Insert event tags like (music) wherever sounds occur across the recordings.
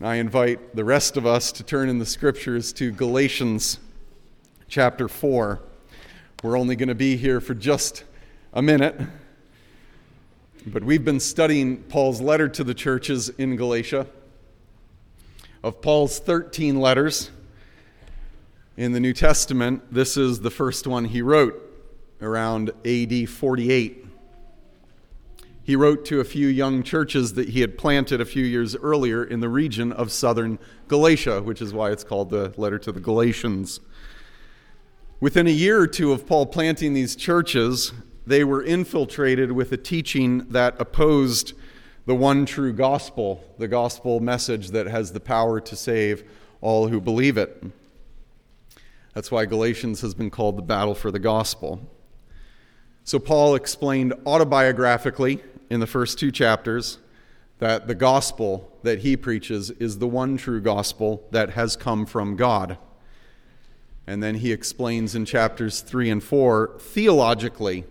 I invite the rest of us to turn in the scriptures to Galatians chapter 4. We're only going to be here for just a minute, but we've been studying Paul's letter to the churches in Galatia. Of Paul's 13 letters in the New Testament, this is the first one he wrote around AD 48 he wrote to a few young churches that he had planted a few years earlier in the region of southern Galatia, which is why it's called the letter to the Galatians. Within a year or two of Paul planting these churches, they were infiltrated with a teaching that opposed the one true gospel, the gospel message that has the power to save all who believe it. That's why Galatians has been called the battle for the gospel. So, Paul explained autobiographically in the first two chapters that the gospel that he preaches is the one true gospel that has come from God. And then he explains in chapters 3 and 4 theologically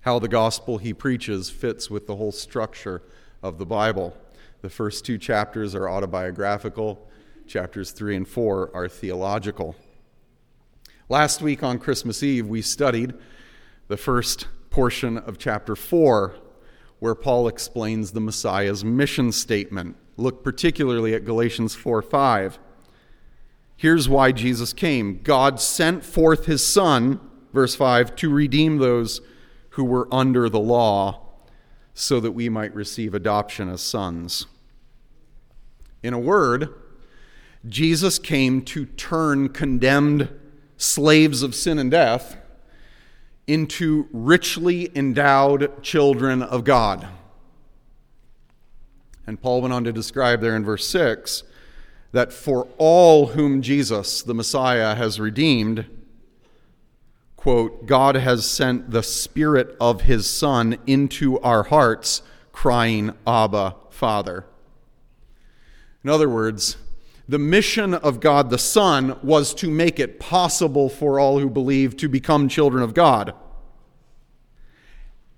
how the gospel he preaches fits with the whole structure of the Bible. The first two chapters are autobiographical, chapters 3 and 4 are theological. Last week on Christmas Eve, we studied the first portion of chapter 4 where Paul explains the Messiah's mission statement. Look particularly at Galatians 4 5. Here's why Jesus came God sent forth his Son, verse 5, to redeem those who were under the law, so that we might receive adoption as sons. In a word, Jesus came to turn condemned slaves of sin and death into richly endowed children of God. And Paul went on to describe there in verse 6 that for all whom Jesus, the Messiah, has redeemed, quote, God has sent the Spirit of His Son into our hearts, crying, Abba, Father. In other words, the mission of God the Son was to make it possible for all who believe to become children of God.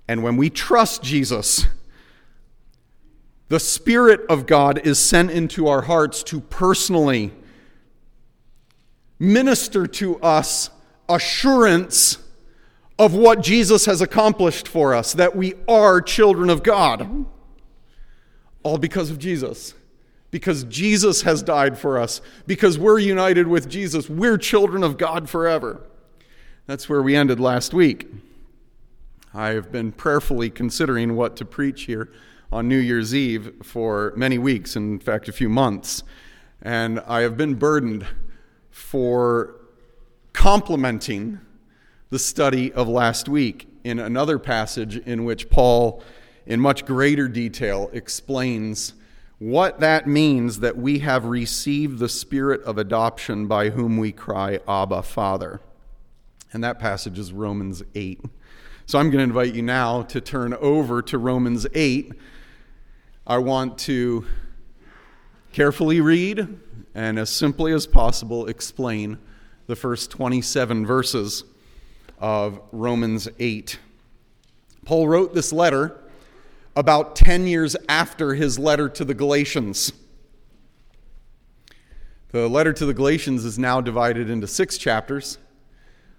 And when we trust Jesus, the Spirit of God is sent into our hearts to personally minister to us assurance of what Jesus has accomplished for us, that we are children of God. All because of Jesus because Jesus has died for us, because we're united with Jesus. We're children of God forever. That's where we ended last week. I have been prayerfully considering what to preach here on New Year's Eve for many weeks, in fact, a few months. And I have been burdened for complementing the study of last week in another passage in which Paul, in much greater detail, explains what that means that we have received the spirit of adoption by whom we cry, Abba, Father. And that passage is Romans 8. So I'm going to invite you now to turn over to Romans 8. I want to carefully read and as simply as possible explain the first 27 verses of Romans 8. Paul wrote this letter about 10 years after his letter to the Galatians. The letter to the Galatians is now divided into six chapters.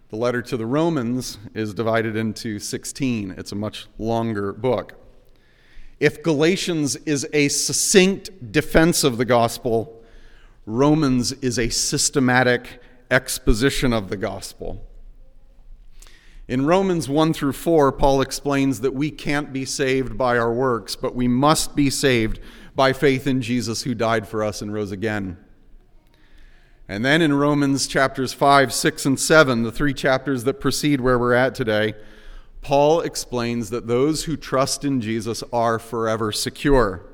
The letter to the Romans is divided into 16. It's a much longer book. If Galatians is a succinct defense of the gospel, Romans is a systematic exposition of the gospel. In Romans 1 through 4, Paul explains that we can't be saved by our works, but we must be saved by faith in Jesus who died for us and rose again. And then in Romans chapters 5, 6, and 7, the three chapters that precede where we're at today, Paul explains that those who trust in Jesus are forever secure.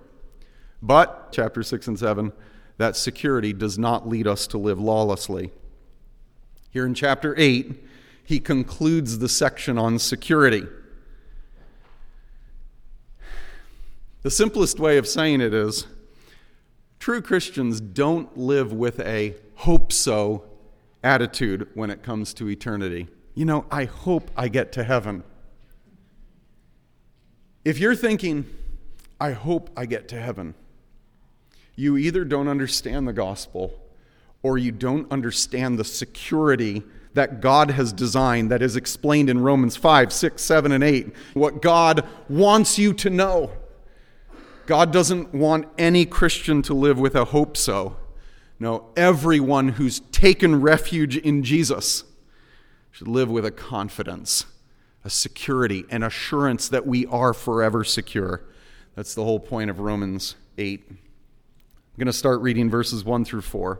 But, chapter 6 and 7, that security does not lead us to live lawlessly. Here in chapter 8, he concludes the section on security. The simplest way of saying it is true Christians don't live with a hope so attitude when it comes to eternity. You know, I hope I get to heaven. If you're thinking, I hope I get to heaven, You either don't understand the gospel or you don't understand the security that God has designed that is explained in Romans 5, 6, 7, and 8. What God wants you to know. God doesn't want any Christian to live with a hope so. No, everyone who's taken refuge in Jesus should live with a confidence, a security, an assurance that we are forever secure. That's the whole point of Romans 8. I'm going to start reading verses 1 through 4.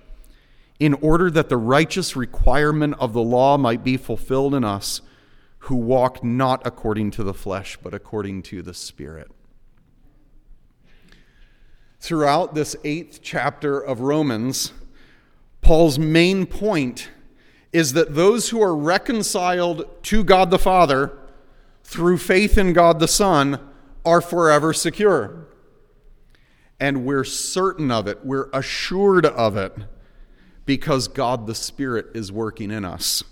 in order that the righteous requirement of the law might be fulfilled in us, who walk not according to the flesh, but according to the Spirit. Throughout this eighth chapter of Romans, Paul's main point is that those who are reconciled to God the Father through faith in God the Son are forever secure. And we're certain of it, we're assured of it, because God the Spirit is working in us.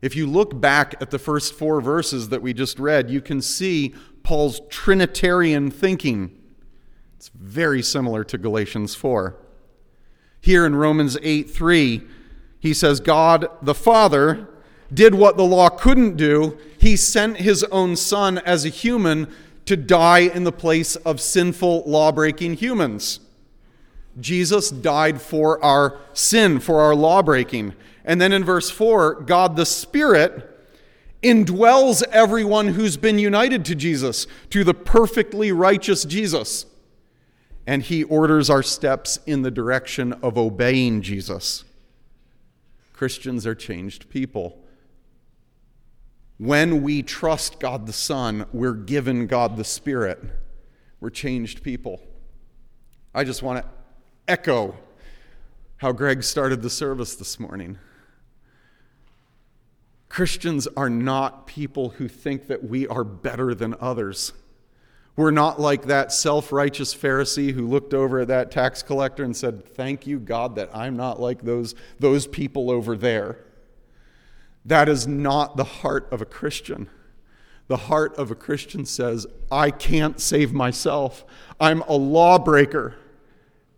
If you look back at the first four verses that we just read, you can see Paul's Trinitarian thinking it's very similar to Galatians 4. Here in Romans 8 3, he says, God the Father did what the law couldn't do. He sent his own Son as a human to die in the place of sinful, law breaking humans. Jesus died for our sin, for our law breaking. And then in verse 4, God the Spirit indwells everyone who's been united to Jesus, to the perfectly righteous Jesus and he orders our steps in the direction of obeying Jesus. Christians are changed people. When we trust God the Son, we're given God the Spirit. We're changed people. I just want to echo how Greg started the service this morning. Christians are not people who think that we are better than others. We're not like that self righteous Pharisee who looked over at that tax collector and said, Thank you, God, that I'm not like those, those people over there. That is not the heart of a Christian. The heart of a Christian says, I can't save myself. I'm a lawbreaker,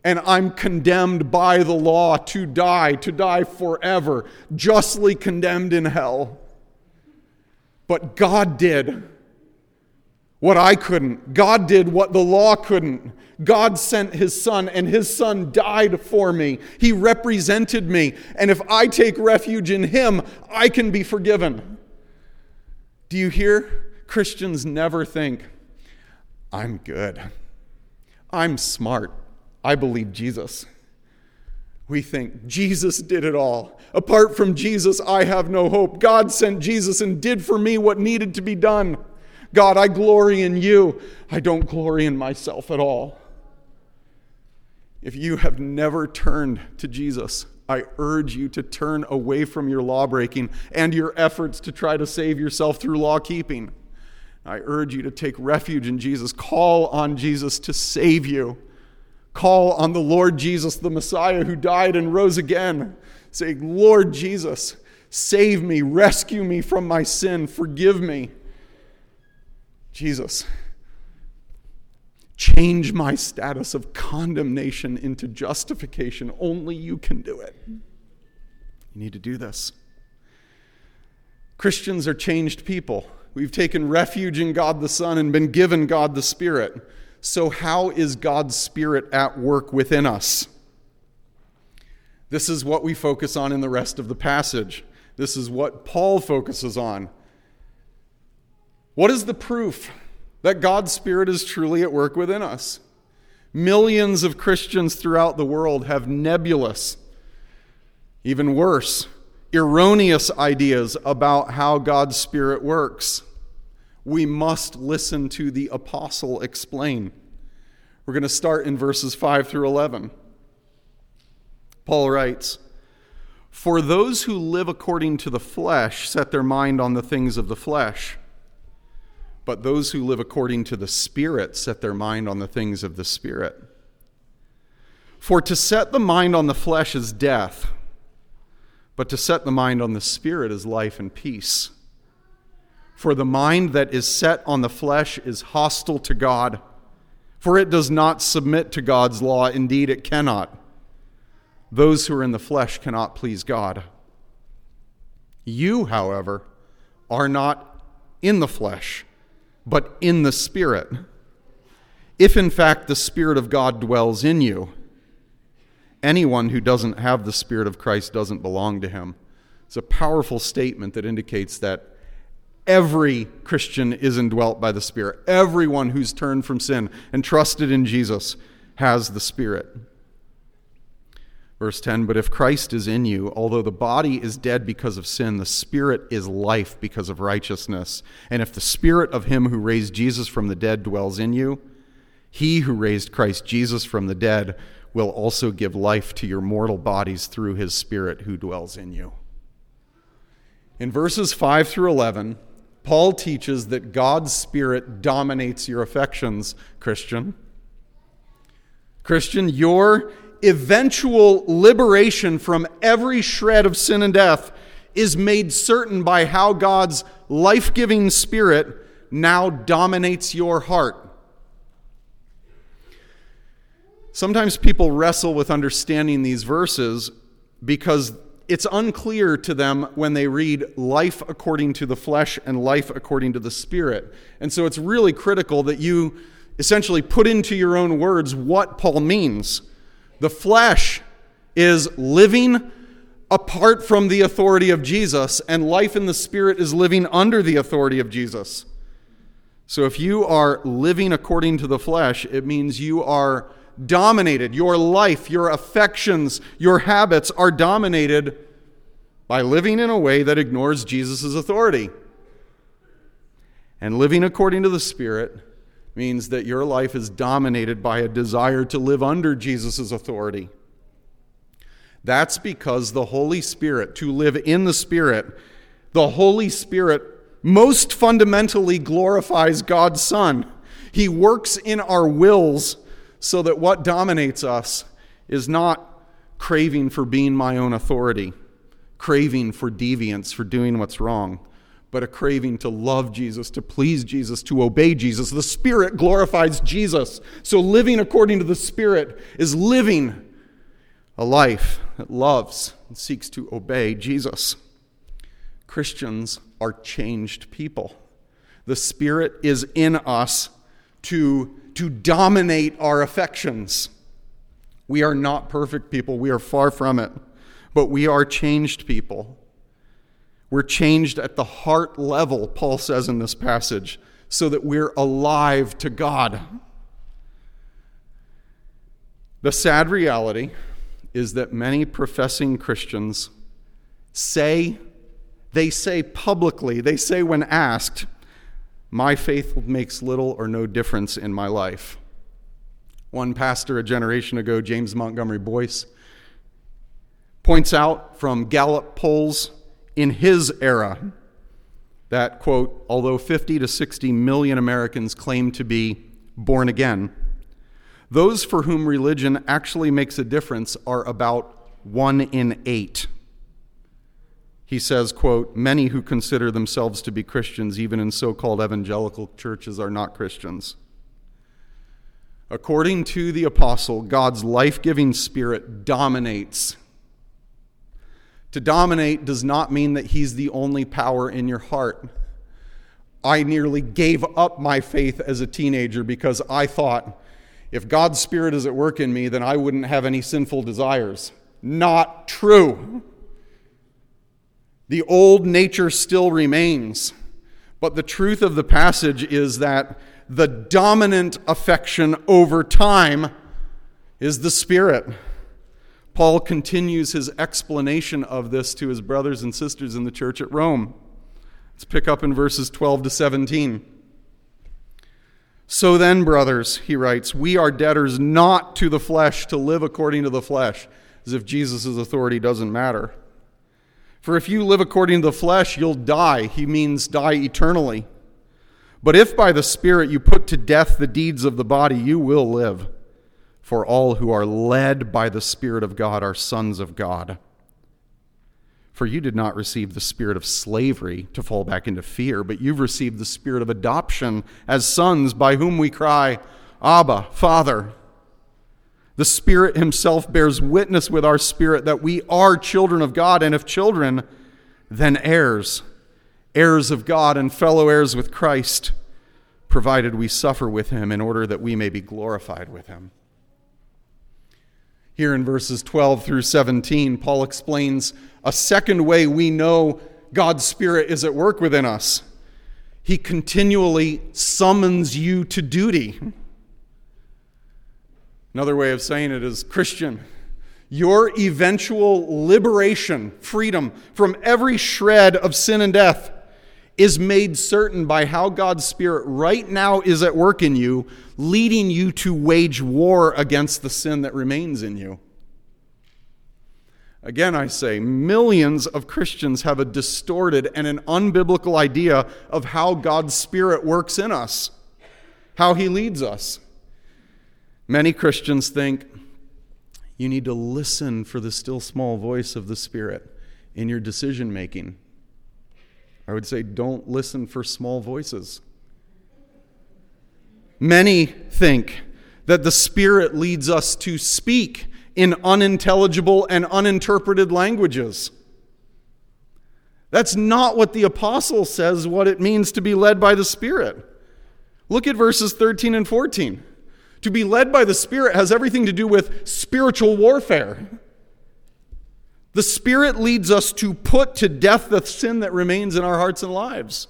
and I'm condemned by the law to die, to die forever, justly condemned in hell. But God did what I couldn't. God did what the law couldn't. God sent his son, and his son died for me. He represented me. And if I take refuge in him, I can be forgiven. Do you hear? Christians never think, I'm good. I'm smart. I believe Jesus. We think, Jesus did it all. Apart from Jesus, I have no hope. God sent Jesus and did for me what needed to be done. God, I glory in you. I don't glory in myself at all. If you have never turned to Jesus, I urge you to turn away from your law breaking and your efforts to try to save yourself through law keeping. I urge you to take refuge in Jesus. Call on Jesus to save you. Call on the Lord Jesus, the Messiah who died and rose again. Say, Lord Jesus, save me, rescue me from my sin, forgive me. Jesus, change my status of condemnation into justification. Only you can do it. You need to do this. Christians are changed people. We've taken refuge in God the Son and been given God the Spirit. So, how is God's Spirit at work within us? This is what we focus on in the rest of the passage. This is what Paul focuses on. What is the proof that God's Spirit is truly at work within us? Millions of Christians throughout the world have nebulous, even worse, erroneous ideas about how God's Spirit works. We must listen to the apostle explain. We're going to start in verses 5 through 11. Paul writes, For those who live according to the flesh set their mind on the things of the flesh, but those who live according to the Spirit set their mind on the things of the Spirit. For to set the mind on the flesh is death, but to set the mind on the Spirit is life and peace. For the mind that is set on the flesh is hostile to God, for it does not submit to God's law. Indeed, it cannot. Those who are in the flesh cannot please God. You, however, are not in the flesh, but in the Spirit. If in fact the Spirit of God dwells in you, anyone who doesn't have the Spirit of Christ doesn't belong to him. It's a powerful statement that indicates that Every Christian is indwelt by the Spirit. Everyone who's turned from sin and trusted in Jesus has the Spirit. Verse 10 But if Christ is in you, although the body is dead because of sin, the Spirit is life because of righteousness. And if the Spirit of Him who raised Jesus from the dead dwells in you, He who raised Christ Jesus from the dead will also give life to your mortal bodies through His Spirit who dwells in you. In verses 5 through 11, Paul teaches that God's Spirit dominates your affections, Christian. Christian, your eventual liberation from every shred of sin and death is made certain by how God's life giving Spirit now dominates your heart. Sometimes people wrestle with understanding these verses because it's unclear to them when they read life according to the flesh and life according to the spirit. And so it's really critical that you essentially put into your own words what Paul means. The flesh is living apart from the authority of Jesus, and life in the spirit is living under the authority of Jesus. So if you are living according to the flesh, it means you are dominated. Your life, your affections, your habits are dominated by living in a way that ignores Jesus' authority. And living according to the Spirit means that your life is dominated by a desire to live under Jesus' authority. That's because the Holy Spirit, to live in the Spirit, the Holy Spirit most fundamentally glorifies God's Son. He works in our wills so that what dominates us is not craving for being my own authority, craving for deviance, for doing what's wrong, but a craving to love Jesus, to please Jesus, to obey Jesus. The Spirit glorifies Jesus. So living according to the Spirit is living a life that loves and seeks to obey Jesus. Christians are changed people. The Spirit is in us to to dominate our affections. We are not perfect people, we are far from it, but we are changed people. We're changed at the heart level, Paul says in this passage, so that we're alive to God. The sad reality is that many professing Christians say, they say publicly, they say when asked, my faith makes little or no difference in my life. One pastor a generation ago, James Montgomery Boice, points out from Gallup polls in his era that, quote, although 50 to 60 million Americans claim to be born again, those for whom religion actually makes a difference are about one in eight he says quote many who consider themselves to be christians even in so-called evangelical churches are not christians. According to the apostle god's life-giving spirit dominates. To dominate does not mean that he's the only power in your heart. I nearly gave up my faith as a teenager because i thought if god's spirit is at work in me then i wouldn't have any sinful desires. Not true the old nature still remains. But the truth of the passage is that the dominant affection over time is the Spirit. Paul continues his explanation of this to his brothers and sisters in the church at Rome. Let's pick up in verses 12 to 17. So then, brothers, he writes, we are debtors not to the flesh to live according to the flesh, as if Jesus' authority doesn't matter. For if you live according to the flesh, you'll die. He means die eternally. But if by the Spirit you put to death the deeds of the body, you will live. For all who are led by the Spirit of God are sons of God. For you did not receive the spirit of slavery to fall back into fear, but you've received the spirit of adoption as sons, by whom we cry, Abba, Father. The Spirit Himself bears witness with our spirit that we are children of God, and if children, then heirs, heirs of God and fellow heirs with Christ, provided we suffer with Him in order that we may be glorified with Him. Here in verses 12 through 17, Paul explains a second way we know God's Spirit is at work within us. He continually summons you to duty. Another way of saying it is Christian, your eventual liberation, freedom from every shred of sin and death is made certain by how God's Spirit right now is at work in you, leading you to wage war against the sin that remains in you. Again, I say, millions of Christians have a distorted and an unbiblical idea of how God's Spirit works in us, how He leads us. Many Christians think you need to listen for the still small voice of the Spirit in your decision making. I would say, don't listen for small voices. Many think that the Spirit leads us to speak in unintelligible and uninterpreted languages. That's not what the apostle says what it means to be led by the Spirit. Look at verses 13 and 14. To be led by the Spirit has everything to do with spiritual warfare. The Spirit leads us to put to death the sin that remains in our hearts and lives.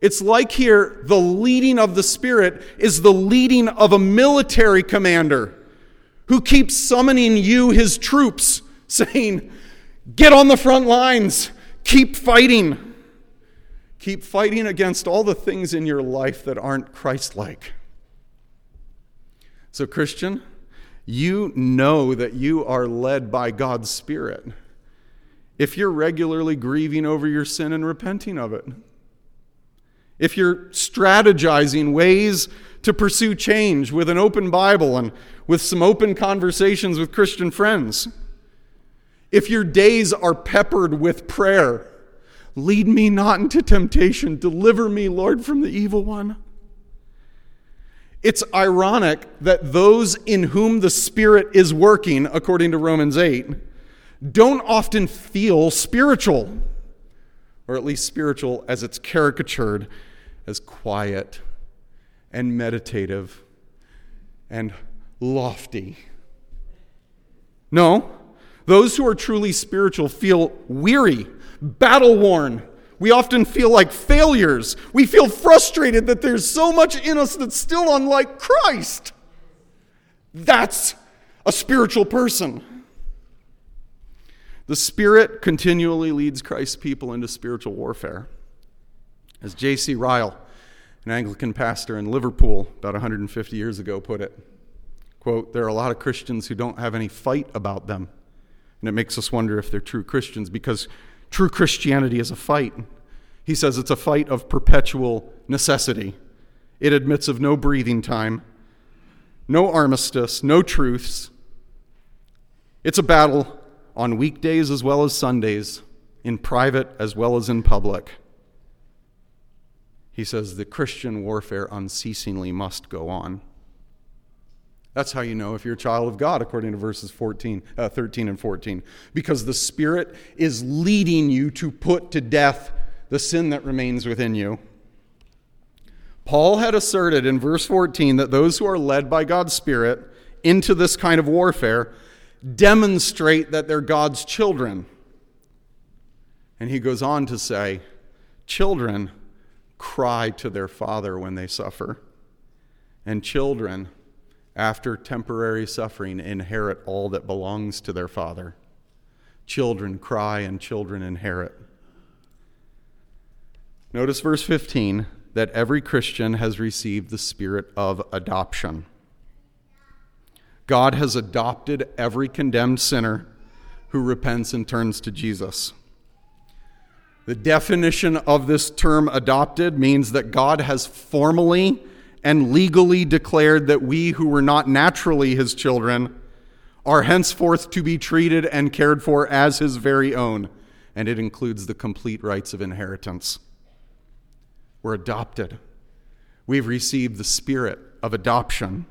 It's like here, the leading of the Spirit is the leading of a military commander who keeps summoning you, his troops, (laughs) saying, Get on the front lines, keep fighting. Keep fighting against all the things in your life that aren't Christ like. So, Christian, you know that you are led by God's Spirit if you're regularly grieving over your sin and repenting of it. If you're strategizing ways to pursue change with an open Bible and with some open conversations with Christian friends. If your days are peppered with prayer, lead me not into temptation, deliver me, Lord, from the evil one. It's ironic that those in whom the Spirit is working, according to Romans 8, don't often feel spiritual, or at least spiritual as it's caricatured as quiet and meditative and lofty. No, those who are truly spiritual feel weary, battle worn. We often feel like failures. We feel frustrated that there's so much in us that's still unlike Christ. That's a spiritual person. The Spirit continually leads Christ's people into spiritual warfare. As J.C. Ryle, an Anglican pastor in Liverpool about 150 years ago, put it. Quote, there are a lot of Christians who don't have any fight about them. And it makes us wonder if they're true Christians because true Christianity is a fight. He says it's a fight of perpetual necessity. It admits of no breathing time, no armistice, no truths. It's a battle on weekdays as well as Sundays, in private as well as in public. He says the Christian warfare unceasingly must go on. That's how you know if you're a child of God, according to verses 14, uh, 13 and 14. Because the Spirit is leading you to put to death the sin that remains within you. Paul had asserted in verse 14 that those who are led by God's Spirit into this kind of warfare demonstrate that they're God's children. And he goes on to say, Children cry to their father when they suffer. And children, after temporary suffering, inherit all that belongs to their father. Children cry and children inherit. Notice verse 15 that every Christian has received the spirit of adoption. God has adopted every condemned sinner who repents and turns to Jesus. The definition of this term adopted means that God has formally and legally declared that we who were not naturally his children are henceforth to be treated and cared for as his very own, and it includes the complete rights of inheritance. We're adopted. We've received the spirit of adoption.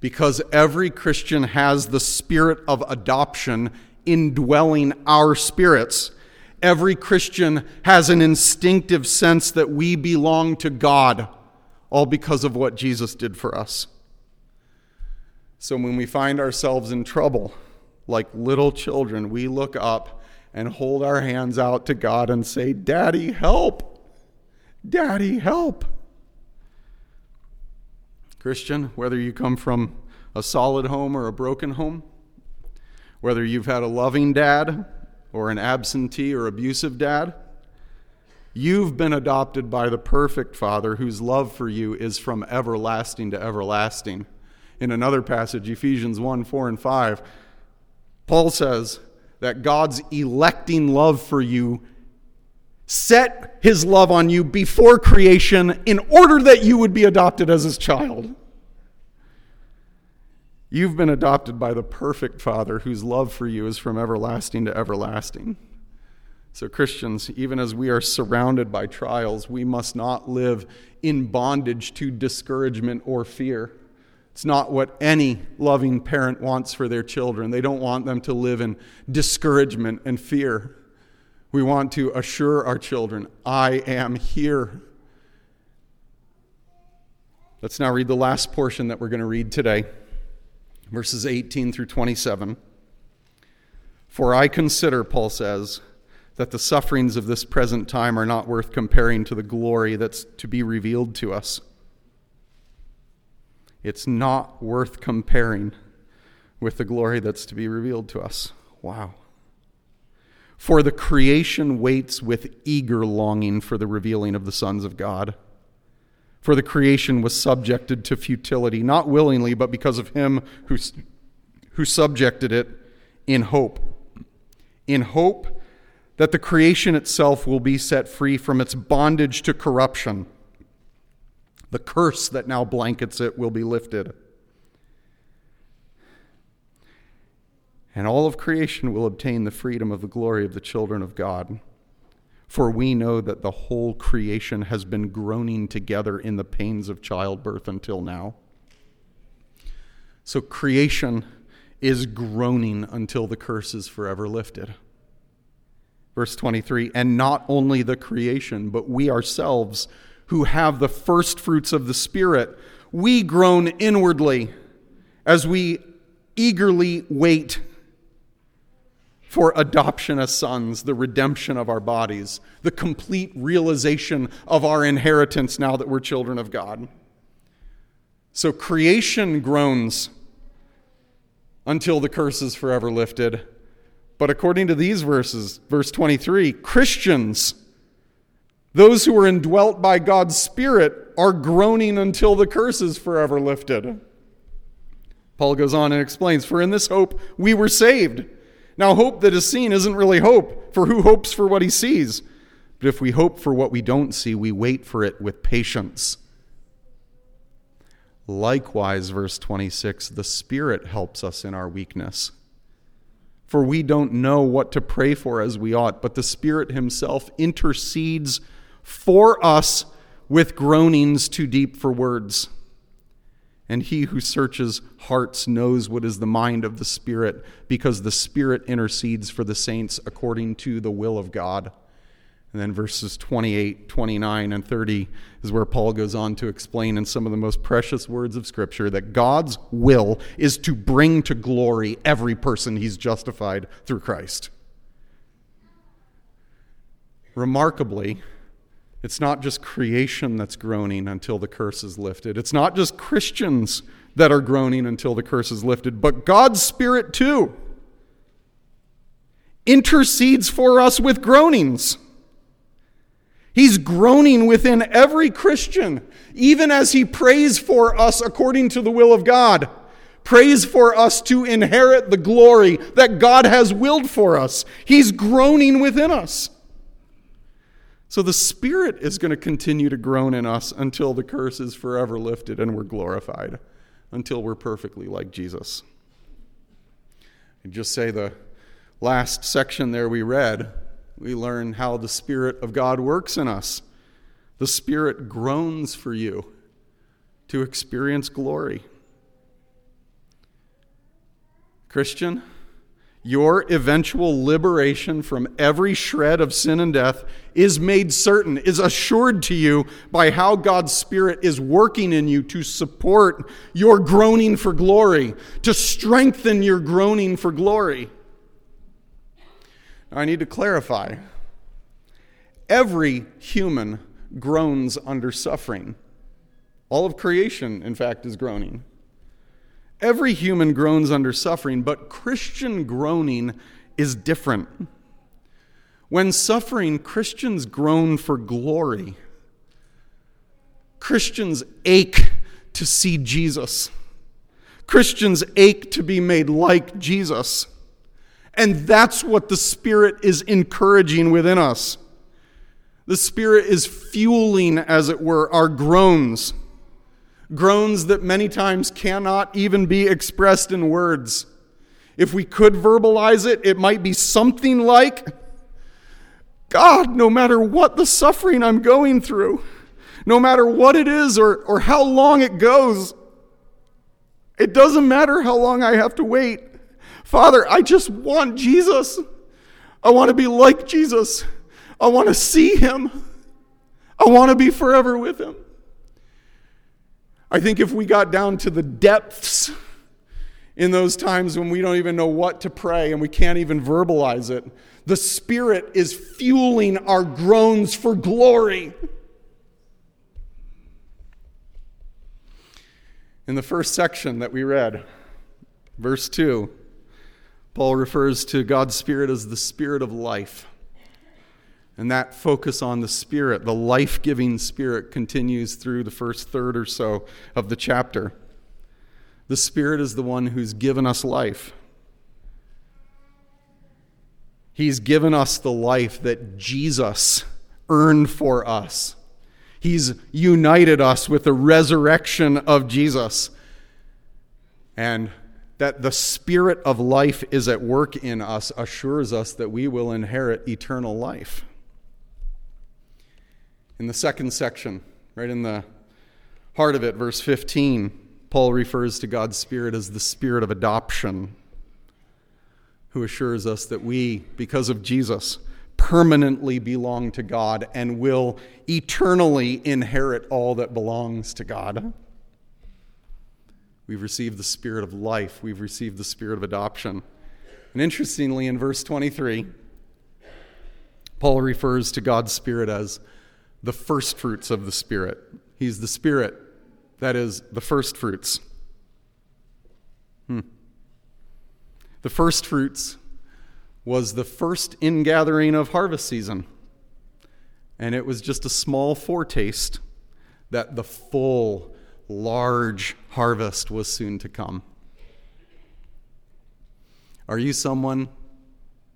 Because every Christian has the spirit of adoption indwelling our spirits. Every Christian has an instinctive sense that we belong to God, all because of what Jesus did for us. So when we find ourselves in trouble, like little children, we look up and hold our hands out to God and say, Daddy, help! Daddy, help! Christian, whether you come from a solid home or a broken home, whether you've had a loving dad or an absentee or abusive dad, you've been adopted by the perfect Father whose love for you is from everlasting to everlasting in another passage, Ephesians 1 4 and 5, Paul says that God's electing love for you set his love on you before creation in order that you would be adopted as his child. You've been adopted by the perfect Father whose love for you is from everlasting to everlasting. So, Christians, even as we are surrounded by trials, we must not live in bondage to discouragement or fear. It's not what any loving parent wants for their children. They don't want them to live in discouragement and fear. We want to assure our children, I am here. Let's now read the last portion that we're going to read today, verses 18 through 27. For I consider, Paul says, that the sufferings of this present time are not worth comparing to the glory that's to be revealed to us. It's not worth comparing with the glory that's to be revealed to us. Wow. For the creation waits with eager longing for the revealing of the sons of God. For the creation was subjected to futility, not willingly, but because of him who, who subjected it in hope. In hope that the creation itself will be set free from its bondage to corruption the curse that now blankets it will be lifted. And all of creation will obtain the freedom of the glory of the children of God. For we know that the whole creation has been groaning together in the pains of childbirth until now. So creation is groaning until the curse is forever lifted. Verse 23 And not only the creation, but we ourselves who have the first fruits of the Spirit, we groan inwardly as we eagerly wait for adoption as sons, the redemption of our bodies, the complete realization of our inheritance now that we're children of God. So creation groans until the curse is forever lifted. But according to these verses, verse 23, Christians those who are indwelt by God's Spirit are groaning until the curse is forever lifted. Paul goes on and explains For in this hope we were saved. Now, hope that is seen isn't really hope, for who hopes for what he sees? But if we hope for what we don't see, we wait for it with patience. Likewise, verse 26, the Spirit helps us in our weakness. For we don't know what to pray for as we ought, but the Spirit Himself intercedes for us with groanings too deep for words. And he who searches hearts knows what is the mind of the Spirit, because the Spirit intercedes for the saints according to the will of God. And then verses 28, 29, and 30 is where Paul goes on to explain in some of the most precious words of Scripture that God's will is to bring to glory every person he's justified through Christ. Remarkably, it's not just creation that's groaning until the curse is lifted. It's not just Christians that are groaning until the curse is lifted, but God's Spirit too intercedes for us with groanings. He's groaning within every Christian, even as he prays for us according to the will of God, prays for us to inherit the glory that God has willed for us. He's groaning within us. So the Spirit is going to continue to groan in us until the curse is forever lifted and we're glorified, until we're perfectly like Jesus. And just say the last section there we read, we learn how the Spirit of God works in us. The Spirit groans for you to experience glory. Christian, your eventual liberation from every shred of sin and death is made certain, is assured to you by how God's Spirit is working in you to support your groaning for glory, to strengthen your groaning for glory. Now, I need to clarify every human groans under suffering. All of creation, in fact, is groaning. Every human groans under suffering, but Christian groaning is different. When suffering, Christians groan for glory. Christians ache to see Jesus. Christians ache to be made like Jesus. And that's what the Spirit is encouraging within us. The Spirit is fueling, as it were, our groans groans that many times cannot even be expressed in words. If we could verbalize it, it might be something like God, no matter what the suffering I'm going through, no matter what it is or, or how long it goes, it doesn't matter how long I have to wait. Father, I just want Jesus. I want to be like Jesus. I want to see him. I want to be forever with him. I think if we got down to the depths in those times when we don't even know what to pray and we can't even verbalize it, the Spirit is fueling our groans for glory. In the first section that we read, verse 2, Paul refers to God's Spirit as the Spirit of life. And that focus on the Spirit, the life giving Spirit, continues through the first third or so of the chapter. The Spirit is the one who's given us life. He's given us the life that Jesus earned for us. He's united us with the resurrection of Jesus. And that the Spirit of life is at work in us assures us that we will inherit eternal life in the second section, right in the heart of it, verse 15, Paul refers to God's Spirit as the Spirit of adoption, who assures us that we, because of Jesus, permanently belong to God and will eternally inherit all that belongs to God. We've received the Spirit of life, we've received the Spirit of adoption. And interestingly, in verse 23, Paul refers to God's Spirit as the first fruits of the Spirit. He's the Spirit that is the first fruits. Hmm. The first fruits was the first ingathering of harvest season. And it was just a small foretaste that the full, large harvest was soon to come. Are you someone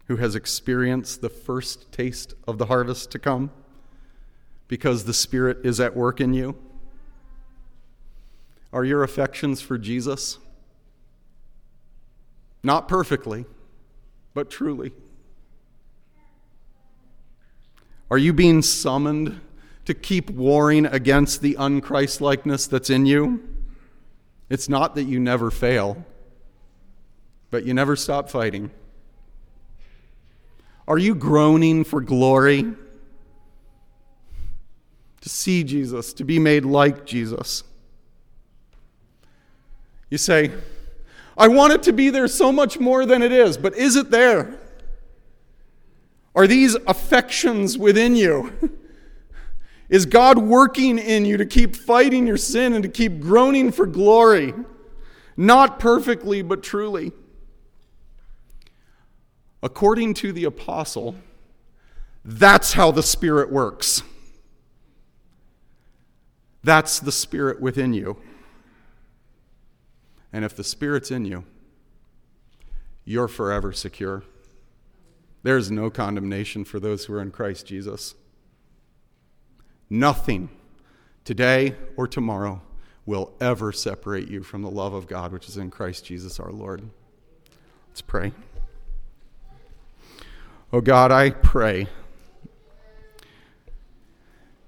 who has experienced the first taste of the harvest to come? because the Spirit is at work in you? Are your affections for Jesus? Not perfectly, but truly. Are you being summoned to keep warring against the unChristlikeness that's in you? It's not that you never fail, but you never stop fighting. Are you groaning for glory? to see Jesus, to be made like Jesus. You say, I want it to be there so much more than it is, but is it there? Are these affections within you? (laughs) Is God working in you to keep fighting your sin and to keep groaning for glory? Not perfectly, but truly. According to the apostle, that's how the Spirit works. That's the Spirit within you. And if the Spirit's in you, you're forever secure. There is no condemnation for those who are in Christ Jesus. Nothing today or tomorrow will ever separate you from the love of God which is in Christ Jesus our Lord. Let's pray. Oh God, I pray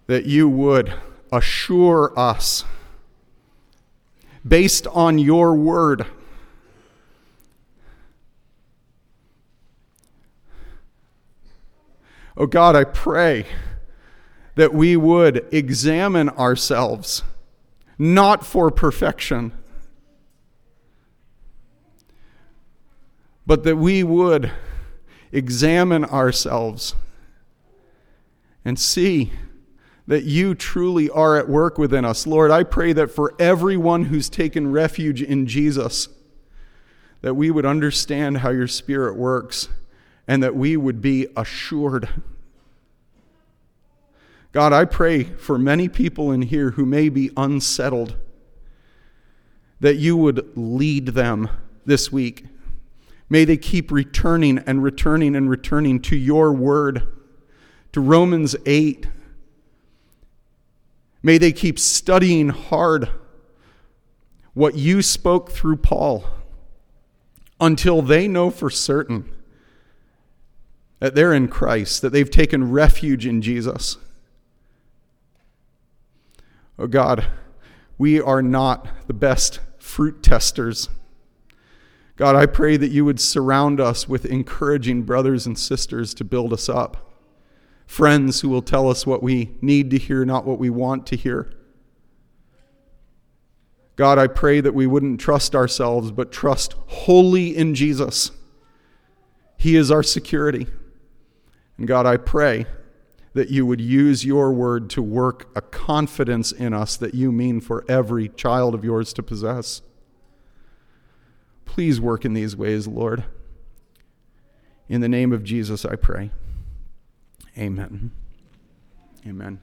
that you would assure us, based on your word, Oh God, I pray that we would examine ourselves, not for perfection, but that we would examine ourselves and see that you truly are at work within us. Lord, I pray that for everyone who's taken refuge in Jesus, that we would understand how your Spirit works and that we would be assured. God, I pray for many people in here who may be unsettled, that you would lead them this week. May they keep returning and returning and returning to your word, to Romans 8. May they keep studying hard what you spoke through Paul until they know for certain that they're in Christ, that they've taken refuge in Jesus. Oh God, we are not the best fruit testers. God, I pray that you would surround us with encouraging brothers and sisters to build us up, friends who will tell us what we need to hear, not what we want to hear. God, I pray that we wouldn't trust ourselves, but trust wholly in Jesus. He is our security. And God, I pray that you would use your word to work a confidence in us that you mean for every child of yours to possess. Please work in these ways, Lord. In the name of Jesus, I pray. Amen. Amen.